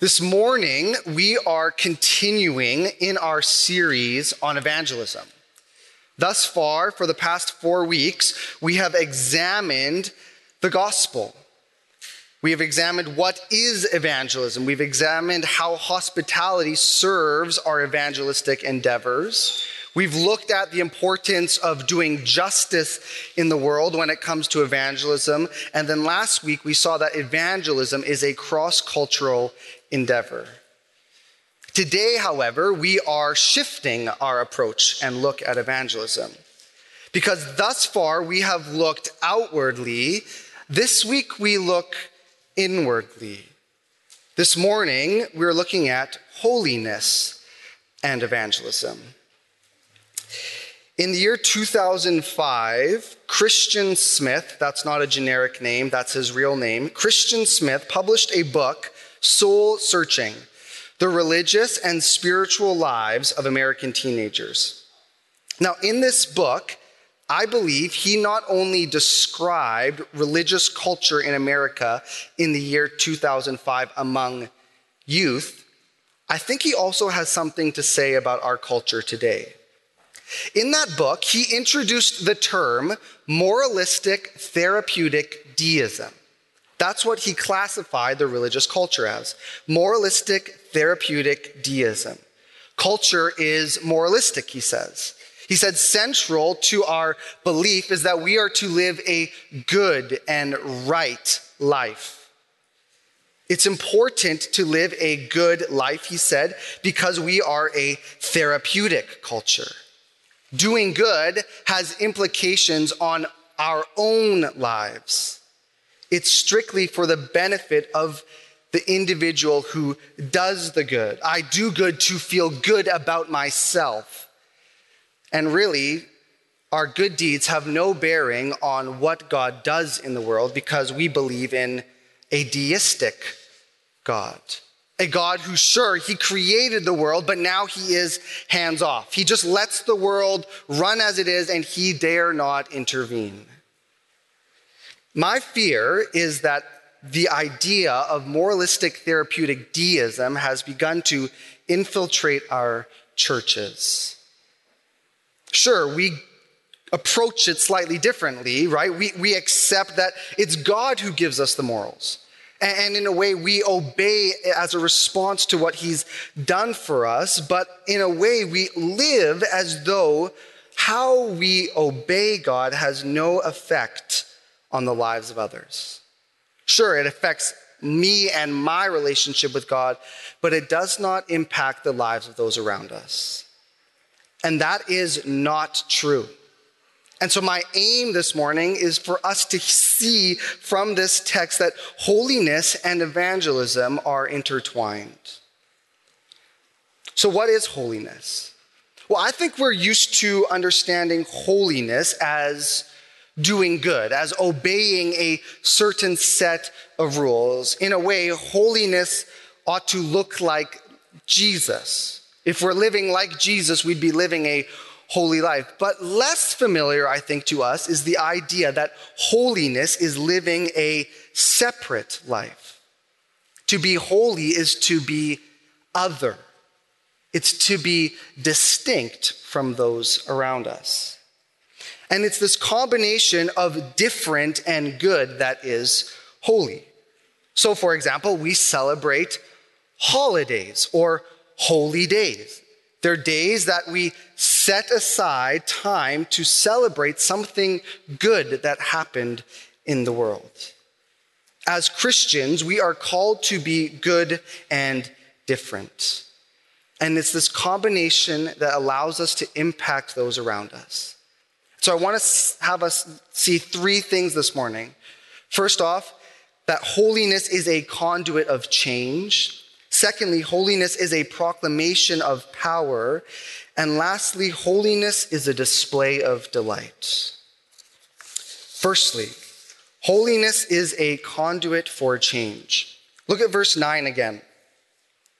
This morning, we are continuing in our series on evangelism. Thus far, for the past four weeks, we have examined the gospel. We have examined what is evangelism. We've examined how hospitality serves our evangelistic endeavors. We've looked at the importance of doing justice in the world when it comes to evangelism. And then last week, we saw that evangelism is a cross cultural endeavor. Today, however, we are shifting our approach and look at evangelism. Because thus far, we have looked outwardly. This week, we look inwardly. This morning, we're looking at holiness and evangelism. In the year 2005, Christian Smith, that's not a generic name, that's his real name, Christian Smith published a book, Soul Searching The Religious and Spiritual Lives of American Teenagers. Now, in this book, I believe he not only described religious culture in America in the year 2005 among youth, I think he also has something to say about our culture today. In that book, he introduced the term moralistic therapeutic deism. That's what he classified the religious culture as moralistic therapeutic deism. Culture is moralistic, he says. He said, central to our belief is that we are to live a good and right life. It's important to live a good life, he said, because we are a therapeutic culture. Doing good has implications on our own lives. It's strictly for the benefit of the individual who does the good. I do good to feel good about myself. And really, our good deeds have no bearing on what God does in the world because we believe in a deistic God. A God who, sure, he created the world, but now he is hands off. He just lets the world run as it is and he dare not intervene. My fear is that the idea of moralistic therapeutic deism has begun to infiltrate our churches. Sure, we approach it slightly differently, right? We, we accept that it's God who gives us the morals. And in a way, we obey as a response to what he's done for us, but in a way, we live as though how we obey God has no effect on the lives of others. Sure, it affects me and my relationship with God, but it does not impact the lives of those around us. And that is not true. And so, my aim this morning is for us to see from this text that holiness and evangelism are intertwined. So, what is holiness? Well, I think we're used to understanding holiness as doing good, as obeying a certain set of rules. In a way, holiness ought to look like Jesus. If we're living like Jesus, we'd be living a holy life. But less familiar, I think, to us is the idea that holiness is living a separate life. To be holy is to be other, it's to be distinct from those around us. And it's this combination of different and good that is holy. So, for example, we celebrate holidays or holy days. They're days that we set aside time to celebrate something good that happened in the world. As Christians, we are called to be good and different. And it's this combination that allows us to impact those around us. So I want to have us see three things this morning. First off, that holiness is a conduit of change. Secondly, holiness is a proclamation of power. And lastly, holiness is a display of delight. Firstly, holiness is a conduit for change. Look at verse 9 again.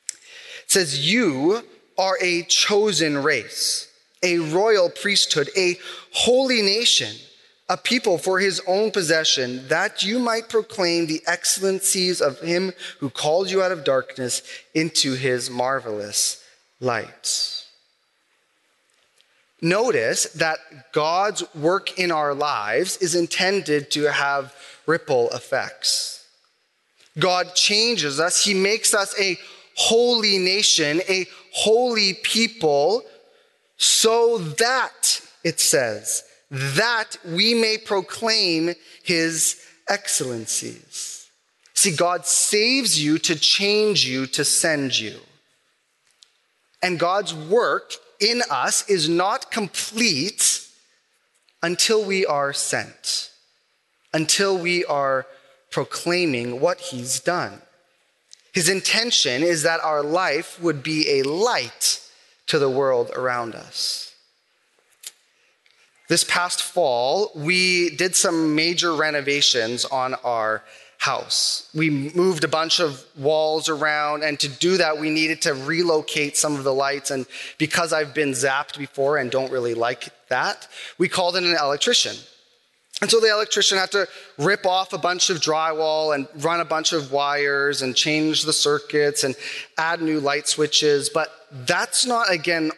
It says, You are a chosen race, a royal priesthood, a holy nation, a people for his own possession, that you might proclaim the excellencies of him who called you out of darkness into his marvelous light. Notice that God's work in our lives is intended to have ripple effects. God changes us, He makes us a holy nation, a holy people, so that, it says, that we may proclaim his excellencies. See, God saves you to change you, to send you. And God's work in us is not complete until we are sent, until we are proclaiming what he's done. His intention is that our life would be a light to the world around us. This past fall, we did some major renovations on our house. We moved a bunch of walls around, and to do that, we needed to relocate some of the lights. And because I've been zapped before and don't really like that, we called in an electrician. And so the electrician had to rip off a bunch of drywall and run a bunch of wires and change the circuits and add new light switches. But that's not, again,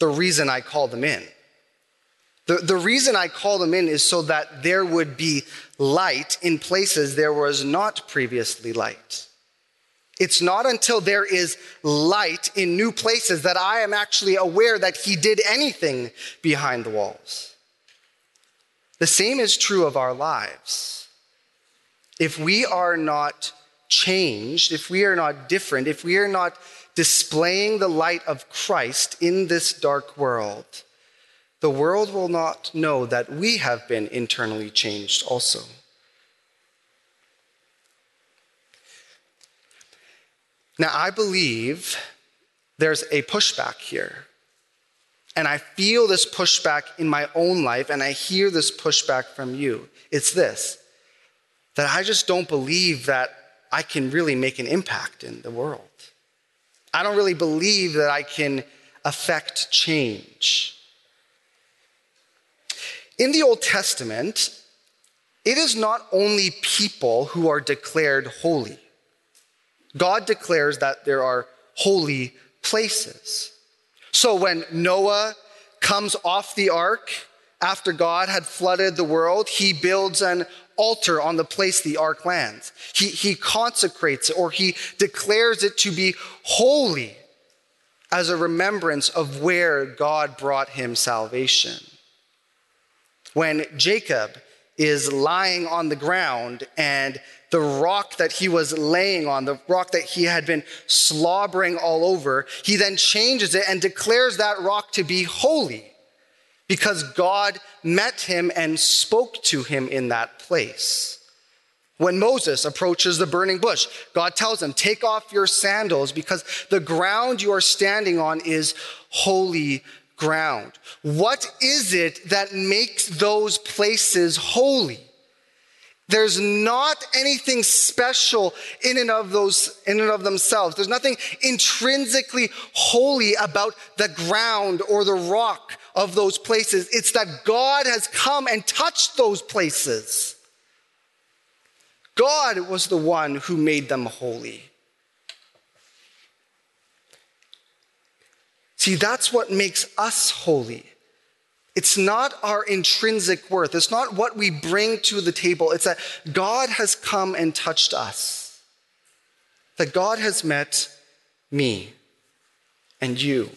the reason I called them in. The, the reason I call them in is so that there would be light in places there was not previously light. It's not until there is light in new places that I am actually aware that he did anything behind the walls. The same is true of our lives. If we are not changed, if we are not different, if we are not displaying the light of Christ in this dark world, the world will not know that we have been internally changed also. Now, I believe there's a pushback here. And I feel this pushback in my own life, and I hear this pushback from you. It's this that I just don't believe that I can really make an impact in the world. I don't really believe that I can affect change. In the Old Testament, it is not only people who are declared holy. God declares that there are holy places. So when Noah comes off the ark after God had flooded the world, he builds an altar on the place the ark lands. He, he consecrates it or he declares it to be holy as a remembrance of where God brought him salvation when Jacob is lying on the ground and the rock that he was laying on, the rock that he had been slobbering all over, he then changes it and declares that rock to be holy because God met him and spoke to him in that place. When Moses approaches the burning bush, God tells him, Take off your sandals because the ground you are standing on is holy ground. What is it that makes those places holy? There's not anything special in and of those, in and of themselves. There's nothing intrinsically holy about the ground or the rock of those places. It's that God has come and touched those places. God was the one who made them holy. See, that's what makes us holy. It's not our intrinsic worth. It's not what we bring to the table. It's that God has come and touched us. That God has met me and you.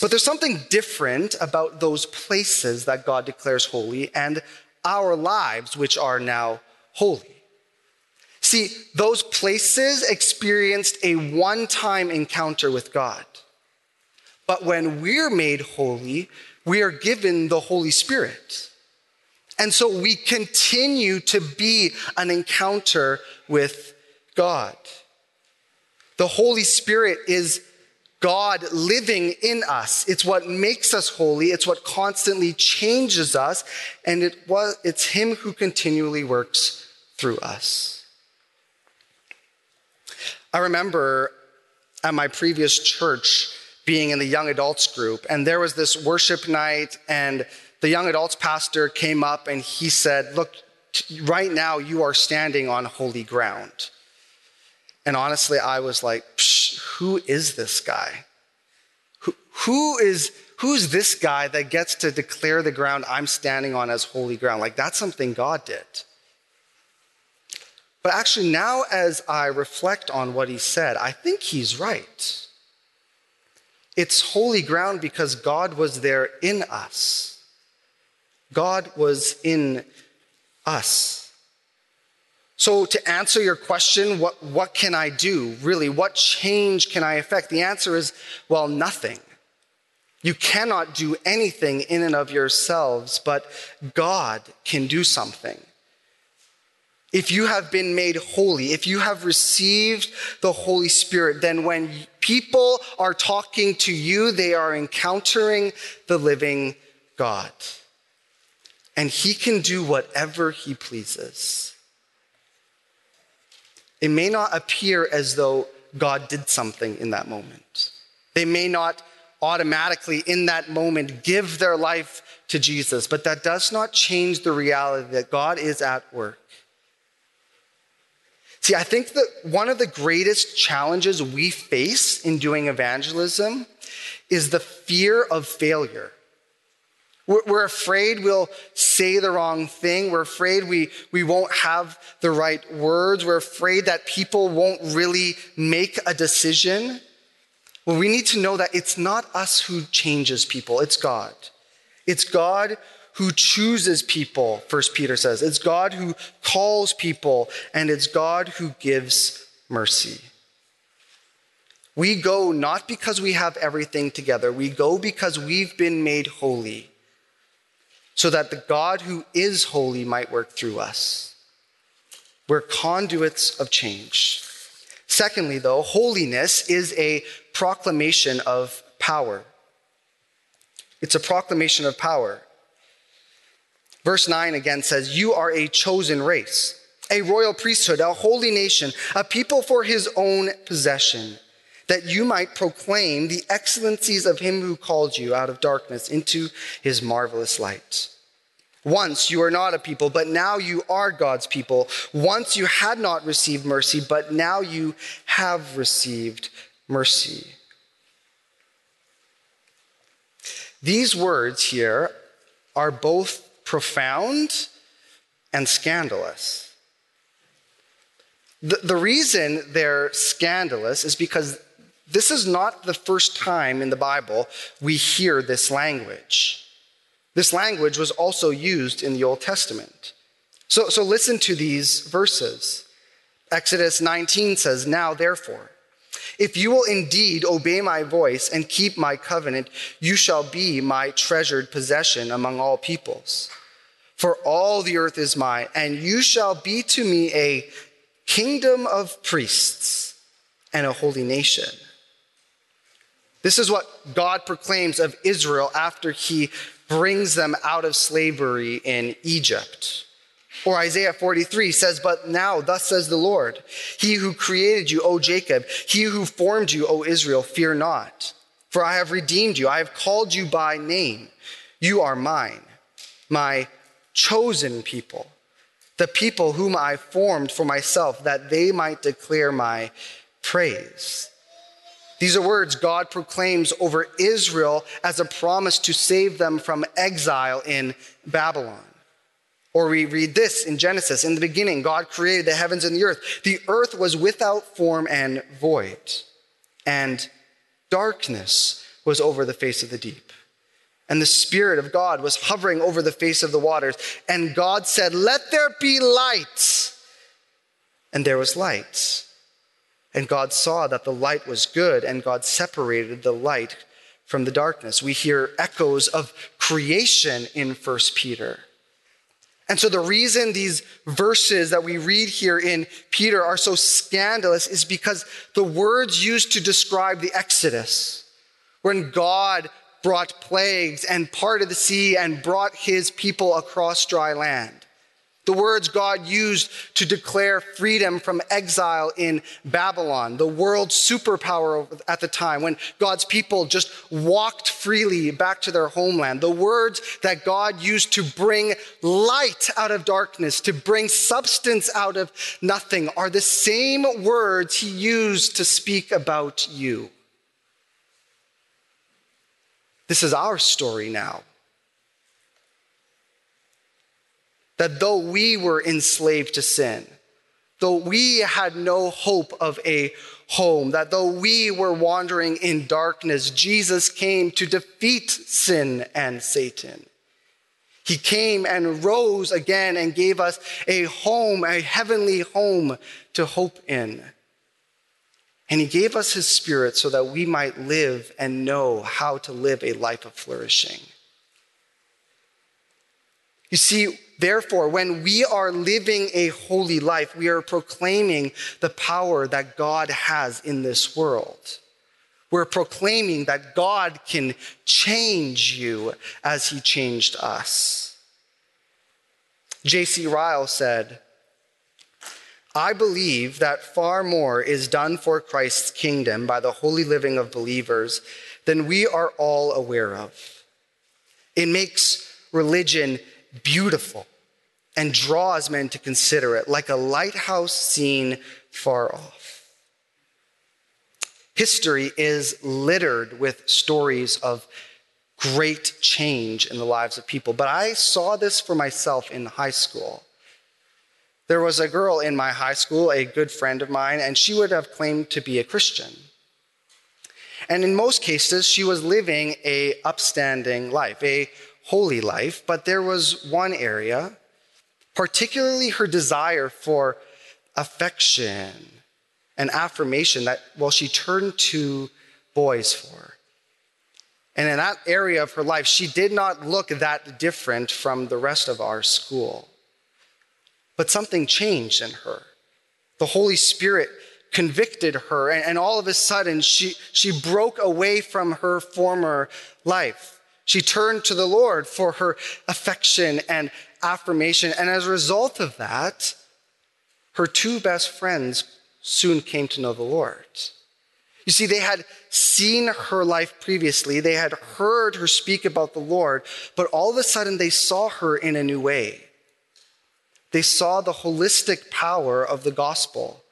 But there's something different about those places that God declares holy and our lives, which are now holy. See, those places experienced a one time encounter with God. But when we're made holy, we are given the Holy Spirit. And so we continue to be an encounter with God. The Holy Spirit is God living in us. It's what makes us holy. It's what constantly changes us. And it was, it's Him who continually works through us. I remember at my previous church being in the young adults group, and there was this worship night, and the young adults pastor came up and he said, Look, right now you are standing on holy ground. And honestly, I was like, who is this guy? Who, who is who's this guy that gets to declare the ground I'm standing on as holy ground? Like that's something God did. But actually, now as I reflect on what he said, I think he's right. It's holy ground because God was there in us. God was in us. So, to answer your question, what, what can I do? Really, what change can I affect? The answer is, well, nothing. You cannot do anything in and of yourselves, but God can do something. If you have been made holy, if you have received the Holy Spirit, then when people are talking to you, they are encountering the living God. And He can do whatever He pleases. It may not appear as though God did something in that moment. They may not automatically, in that moment, give their life to Jesus, but that does not change the reality that God is at work. See, I think that one of the greatest challenges we face in doing evangelism is the fear of failure. We're afraid we'll say the wrong thing. We're afraid we, we won't have the right words. We're afraid that people won't really make a decision. Well, we need to know that it's not us who changes people, it's God. It's God who chooses people, First Peter says. It's God who calls people, and it's God who gives mercy. We go not because we have everything together, we go because we've been made holy, so that the God who is holy might work through us. We're conduits of change. Secondly, though, holiness is a proclamation of power. It's a proclamation of power. Verse 9 again says, You are a chosen race, a royal priesthood, a holy nation, a people for his own possession, that you might proclaim the excellencies of him who called you out of darkness into his marvelous light. Once you were not a people, but now you are God's people. Once you had not received mercy, but now you have received mercy. These words here are both profound and scandalous. The, the reason they're scandalous is because this is not the first time in the Bible we hear this language. This language was also used in the Old Testament. So, so listen to these verses. Exodus 19 says, Now therefore, if you will indeed obey my voice and keep my covenant, you shall be my treasured possession among all peoples. For all the earth is mine, and you shall be to me a kingdom of priests and a holy nation. This is what God proclaims of Israel after he brings them out of slavery in Egypt. Or Isaiah 43 says, But now, thus says the Lord, He who created you, O Jacob, He who formed you, O Israel, fear not. For I have redeemed you, I have called you by name. You are mine. My chosen people, the people whom I formed for myself, that they might declare my praise. These are words God proclaims over Israel as a promise to save them from exile in Babylon. Or we read this in Genesis In the beginning, God created the heavens and the earth. The earth was without form and void, and darkness was over the face of the deep and the Spirit of God was hovering over the face of the waters. And God said, Let there be light. And there was light. And God saw that the light was good, and God separated the light from the darkness. We hear echoes of creation in 1 Peter. And so, the reason these verses that we read here in Peter are so scandalous is because the words used to describe the Exodus, when God brought plagues and parted the sea and brought his people across dry land. the words God used to declare freedom from exile in Babylon, the world superpower at the time, when God's people just walked freely back to their homeland, the words that God used to bring light out of darkness, to bring substance out of nothing, are the same words he used to speak about you. This is our story now. that though we were enslaved to sin, though we had no hope of a home, that though we were wandering in darkness, Jesus came to defeat sin and Satan. He came and rose again and gave us a home, a heavenly home to hope in. And he gave us his spirit so that we might live and know how to live a life of flourishing. You see, Therefore, when we are living a holy life, we are proclaiming the power that God has in this world. We're proclaiming that God can change you as he changed us. J.C. Ryle said, I believe that far more is done for Christ's kingdom by the holy living of believers than we are all aware of. It makes religion beautiful and draws men to consider it like a lighthouse seen far off. History is littered with stories of great change in the lives of people, but I saw this for myself in high school. There was a girl in my high school, a good friend of mine, and she would have claimed to be a Christian. And in most cases, she was living a upstanding life, a holy life, but there was one area, particularly her desire for affection and affirmation that, well, she turned to boys for. And in that area of her life, she did not look that different from the rest of our school. But something changed in her. The Holy Spirit convicted her, and, and all of a sudden, she, she broke away from her former life. She turned to the Lord for her affection and affirmation. And as a result of that, her two best friends soon came to know the Lord. You see, they had seen her life previously, they had heard her speak about the Lord, but all of a sudden they saw her in a new way. They saw the holistic power of the gospel,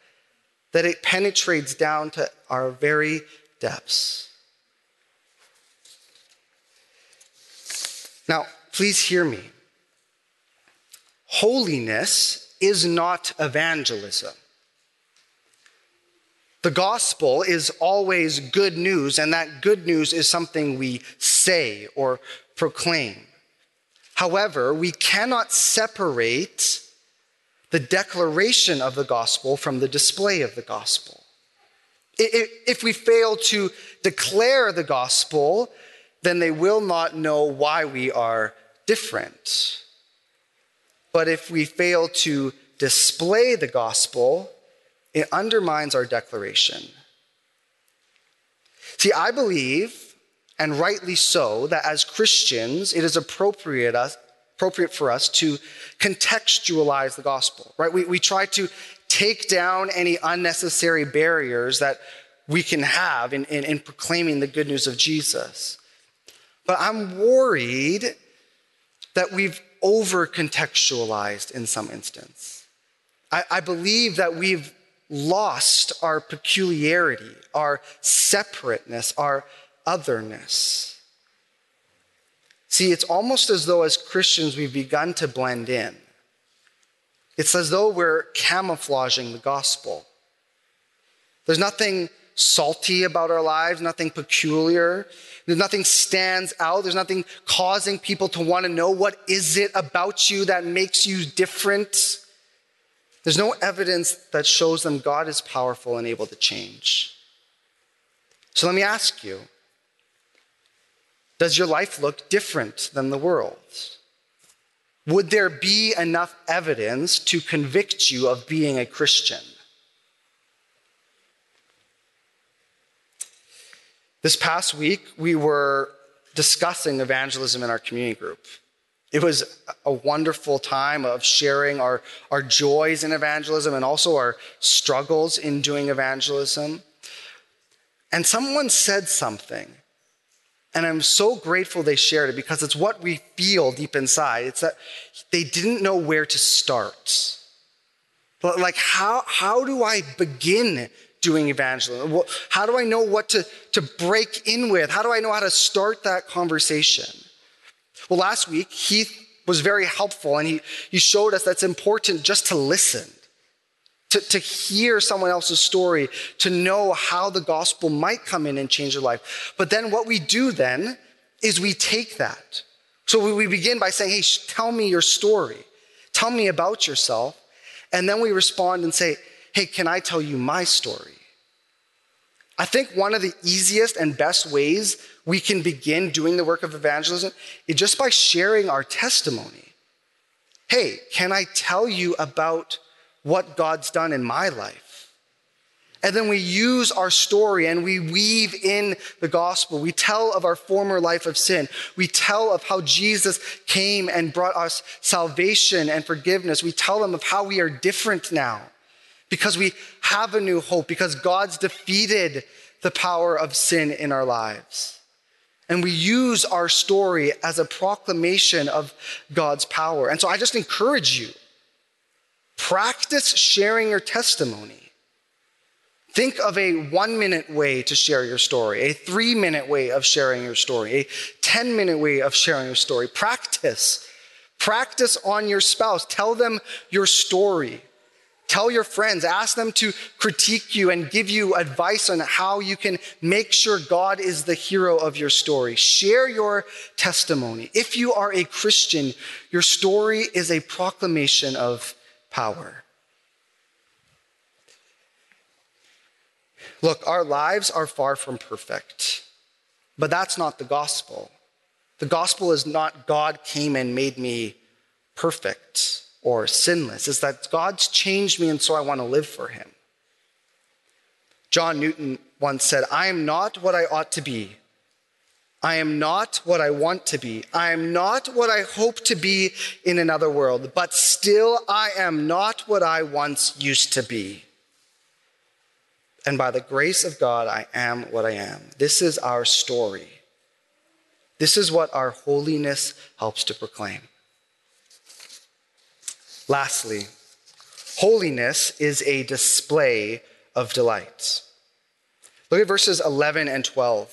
that it penetrates down to our very depths. Now, please hear me. Holiness is not evangelism. The gospel is always good news, and that good news is something we say or proclaim. However, we cannot separate the declaration of the gospel from the display of the gospel. If we fail to declare the gospel, then they will not know why we are different. But if we fail to display the gospel, it undermines our declaration. See, I believe, and rightly so, that as Christians, it is appropriate, us, appropriate for us to contextualize the gospel, right? We, we try to take down any unnecessary barriers that we can have in, in, in proclaiming the good news of Jesus. But I'm worried that we've over contextualized in some instance. I, I believe that we've lost our peculiarity, our separateness, our otherness. See, it's almost as though as Christians we've begun to blend in. It's as though we're camouflaging the gospel. There's nothing salty about our lives, nothing peculiar. There's nothing stands out. There's nothing causing people to want to know what is it about you that makes you different. There's no evidence that shows them God is powerful and able to change. So let me ask you Does your life look different than the world's? Would there be enough evidence to convict you of being a Christian? This past week, we were discussing evangelism in our community group. It was a wonderful time of sharing our, our joys in evangelism and also our struggles in doing evangelism. And someone said something, and I'm so grateful they shared it because it's what we feel deep inside. It's that they didn't know where to start. Like, how, how do I begin doing evangelism? How do I know what to, to break in with? How do I know how to start that conversation? Well, last week, Heath was very helpful and he, he showed us that's important just to listen, to, to hear someone else's story, to know how the gospel might come in and change their life. But then what we do then is we take that. So we begin by saying, hey, tell me your story. Tell me about yourself. And then we respond and say, hey, can I tell you my story? I think one of the easiest and best ways we can begin doing the work of evangelism is just by sharing our testimony. Hey, can I tell you about what God's done in my life? And then we use our story and we weave in the gospel. We tell of our former life of sin. We tell of how Jesus came and brought us salvation and forgiveness. We tell them of how we are different now because we have a new hope, because God's defeated the power of sin in our lives. And we use our story as a proclamation of God's power. And so I just encourage you practice sharing your testimony. Think of a one minute way to share your story, a three minute way of sharing your story, a 10 minute way of sharing your story. Practice. Practice on your spouse. Tell them your story. Tell your friends, ask them to critique you and give you advice on how you can make sure God is the hero of your story. Share your testimony. If you are a Christian, your story is a proclamation of power. Look, our lives are far from perfect, but that's not the gospel. The gospel is not God came and made me perfect or sinless, is that God's changed me and so I want to live for him. John Newton once said, I am not what I ought to be. I am not what I want to be. I am not what I hope to be in another world, but still I am not what I once used to be. And by the grace of God, I am what I am. This is our story. This is what our holiness helps to proclaim. Lastly, holiness is a display of delight. Look at verses 11 and 12.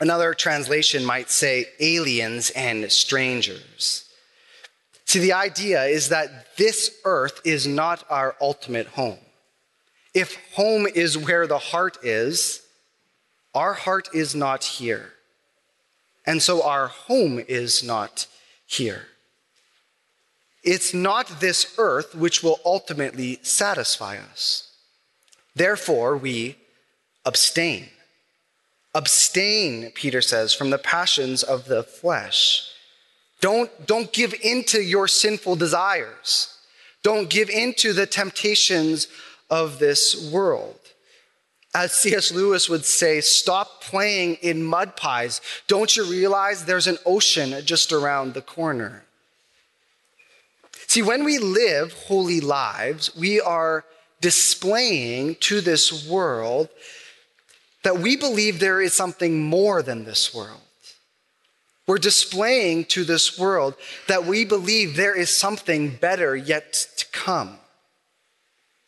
Another translation might say aliens and strangers. See, the idea is that this earth is not our ultimate home. If home is where the heart is, our heart is not here. And so our home is not here. It's not this earth which will ultimately satisfy us. Therefore, we abstain. Abstain, Peter says, from the passions of the flesh. Don't, don't give in to your sinful desires. Don't give in to the temptations of this world. As C.S. Lewis would say, stop playing in mud pies. Don't you realize there's an ocean just around the corner? See, when we live holy lives, we are displaying to this world that we believe there is something more than this world. We're displaying to this world that we believe there is something better yet to come.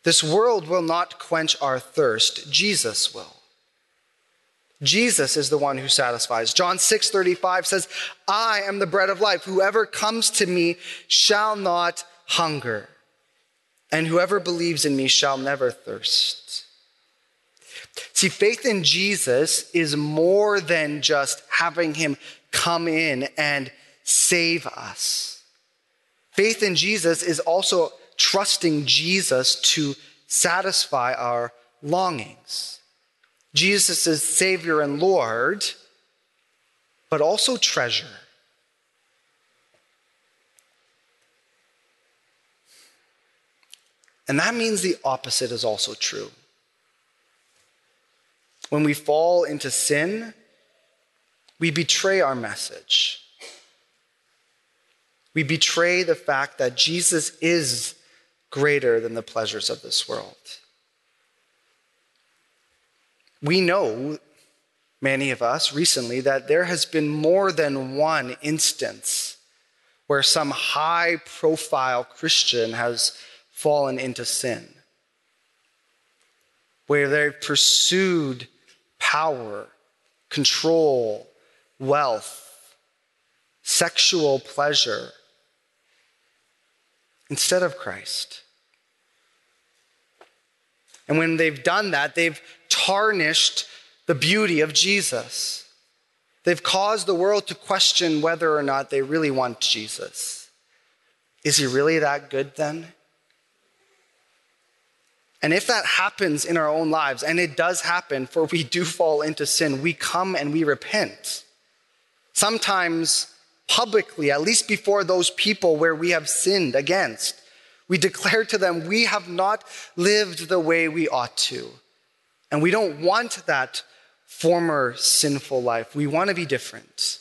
This world will not quench our thirst, Jesus will. Jesus is the one who satisfies. John 6:35 says, "I am the bread of life. Whoever comes to me shall not hunger, and whoever believes in me shall never thirst." See, faith in Jesus is more than just having him come in and save us. Faith in Jesus is also trusting Jesus to satisfy our longings. Jesus is Savior and Lord, but also treasure. And that means the opposite is also true. When we fall into sin, we betray our message. We betray the fact that Jesus is greater than the pleasures of this world. We know, many of us recently, that there has been more than one instance where some high profile Christian has fallen into sin, where they've pursued power, control, wealth, sexual pleasure instead of Christ. And when they've done that, they've tarnished the beauty of Jesus. They've caused the world to question whether or not they really want Jesus. Is he really that good then? And if that happens in our own lives, and it does happen, for we do fall into sin, we come and we repent. Sometimes publicly, at least before those people where we have sinned against. We declare to them, we have not lived the way we ought to. And we don't want that former sinful life. We want to be different.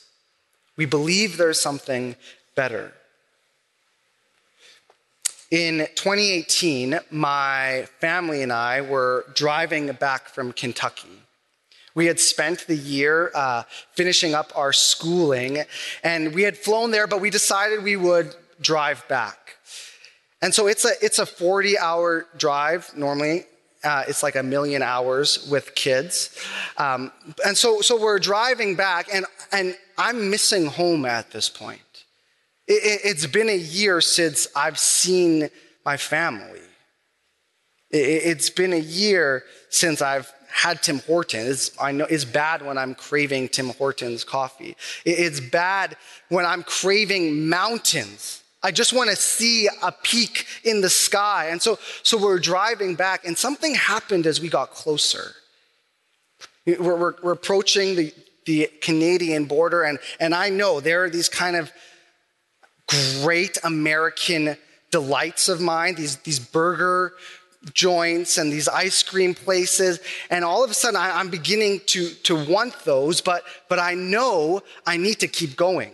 We believe there's something better. In 2018, my family and I were driving back from Kentucky. We had spent the year uh, finishing up our schooling, and we had flown there, but we decided we would drive back. And so it's a, it's a 40 hour drive normally. Uh, it's like a million hours with kids. Um, and so, so we're driving back, and, and I'm missing home at this point. It, it's been a year since I've seen my family. It, it's been a year since I've had Tim Hortons. I know it's bad when I'm craving Tim Hortons coffee. It's bad when I'm craving mountains. I just want to see a peak in the sky. And so, so we're driving back, and something happened as we got closer. We're, we're, we're approaching the, the Canadian border, and, and I know there are these kind of great American delights of mine, these, these burger joints and these ice cream places. And all of a sudden, I, am beginning to, to want those, but, but I know I need to keep going.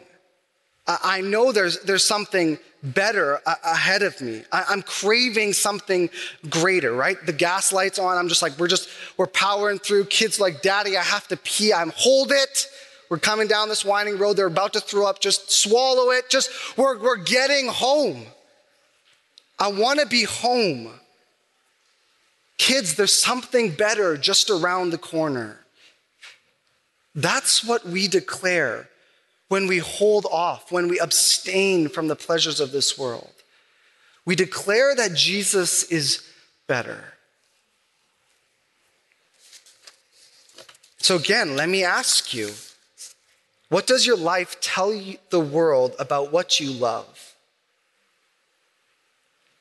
I, I know there's, there's something better a- ahead of me. I, I'm craving something greater, right? The gas light's on. I'm just like, we're just, we're powering through. Kids like, Daddy, I have to pee. I'm hold it. We're coming down this winding road. They're about to throw up. Just swallow it. Just, we're, we're getting home. I want to be home. Kids, there's something better just around the corner. That's what we declare when we hold off, when we abstain from the pleasures of this world. We declare that Jesus is better. So, again, let me ask you what does your life tell the world about what you love?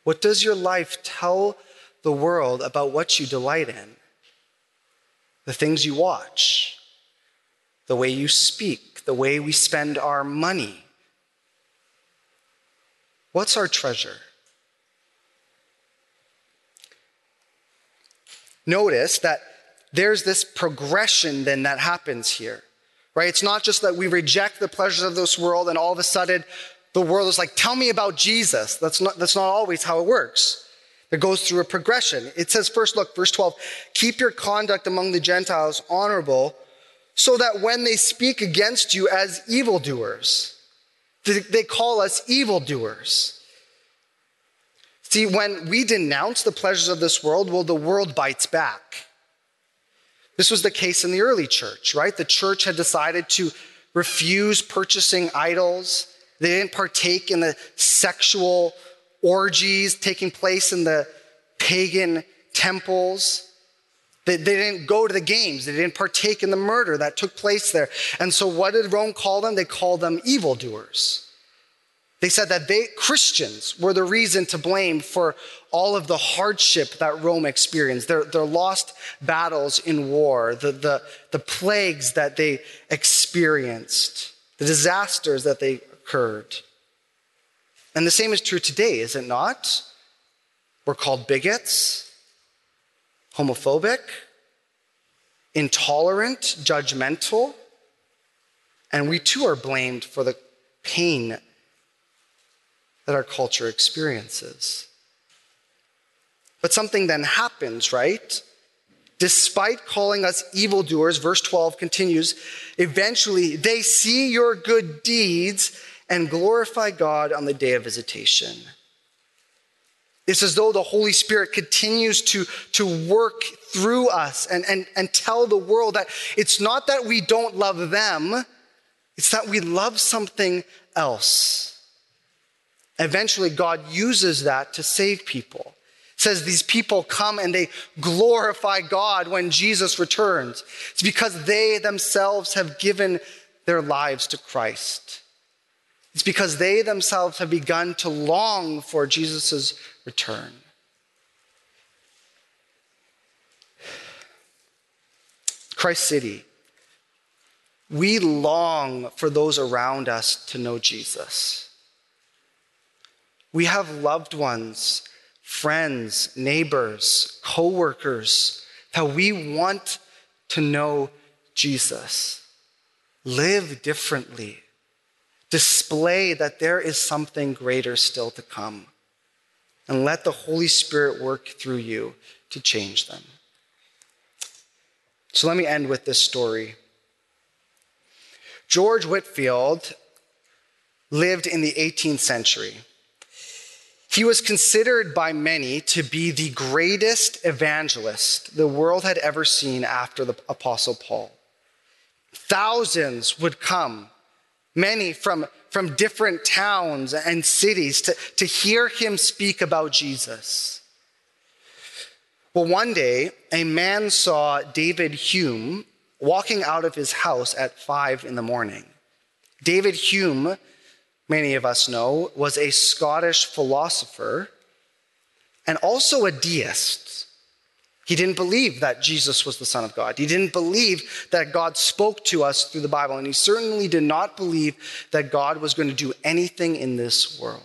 What does your life tell the world about what you delight in? The things you watch, the way you speak, the way we spend our money. What's our treasure? Notice that there's this progression then that happens here right? It's not just that we reject the pleasures of this world and all of a sudden the world is like, tell me about Jesus. That's not, that's not always how it works. It goes through a progression. It says first, look, verse 12, keep your conduct among the Gentiles honorable so that when they speak against you as evildoers, they call us evildoers. See, when we denounce the pleasures of this world, well, the world bites back. This was the case in the early church, right? The church had decided to refuse purchasing idols. They didn't partake in the sexual orgies taking place in the pagan temples. They, they didn't go to the games. They didn't partake in the murder that took place there. And so, what did Rome call them? They called them evildoers. They said that they, Christians, were the reason to blame for all of the hardship that Rome experienced, their, their lost battles in war, the, the, the plagues that they experienced, the disasters that they occurred. And the same is true today, is it not? We're called bigots, homophobic, intolerant, judgmental, and we too are blamed for the pain that our culture experiences. But something then happens, right? Despite calling us evildoers, verse 12 continues, eventually they see your good deeds and glorify God on the day of visitation. It's as though the Holy Spirit continues to, to work through us and, and, and tell the world that it's not that we don't love them, it's that we love something else. Eventually, God uses that to save people. It says these people come and they glorify God when Jesus returns. It's because they themselves have given their lives to Christ. It's because they themselves have begun to long for Jesus' return. Christ City, we long for those around us to know Jesus. We have loved ones, friends, neighbors, coworkers that we want to know Jesus. Live differently. Display that there is something greater still to come. And let the Holy Spirit work through you to change them. So let me end with this story. George Whitefield lived in the 18th century. He was considered by many to be the greatest evangelist the world had ever seen after the Apostle Paul. Thousands would come, many from, from different towns and cities, to, to hear him speak about Jesus. Well, one day, a man saw David Hume walking out of his house at five in the morning. David Hume many of us know, was a Scottish philosopher and also a deist. He didn't believe that Jesus was the Son of God. He didn't believe that God spoke to us through the Bible. And he certainly did not believe that God was going to do anything in this world.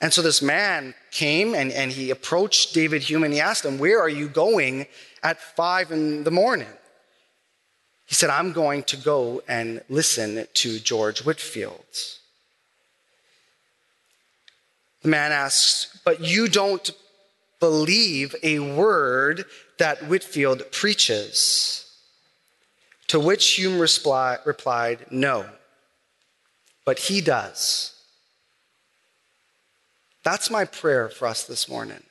And so this man came and, and he approached David Hume and he asked him, Where are you going at five in the morning? He said, I'm going to go and listen to George Whitefield. The man asks, But you don't believe a word that Whitefield preaches? To which Hume replied, No, but he does. That's my prayer for us this morning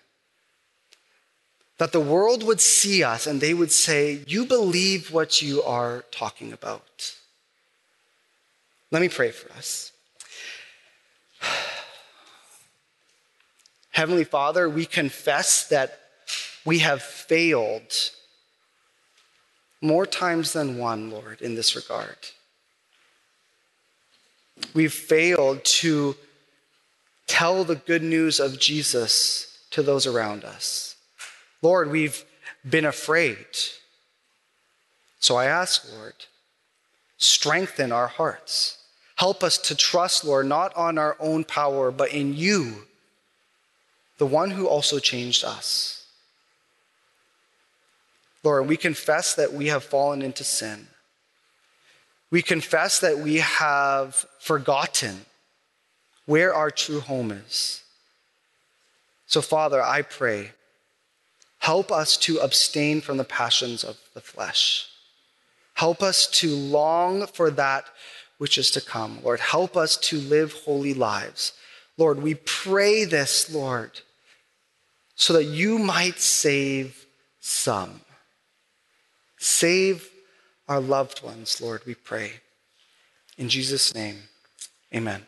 that the world would see us and they would say, You believe what you are talking about. Let me pray for us. Heavenly Father, we confess that we have failed more times than one, Lord, in this regard. We've failed to tell the good news of Jesus to those around us. Lord, we've been afraid. So I ask, Lord, strengthen our hearts. Help us to trust, Lord, not on our own power, but in you, the one who also changed us. Lord, we confess that we have fallen into sin. We confess that we have forgotten where our true home is. So, Father, I pray Help us to abstain from the passions of the flesh. Help us to long for that which is to come. Lord, help us to live holy lives. Lord, we pray this, Lord, so that you might save some. Save our loved ones, Lord, we pray. In Jesus' name, amen.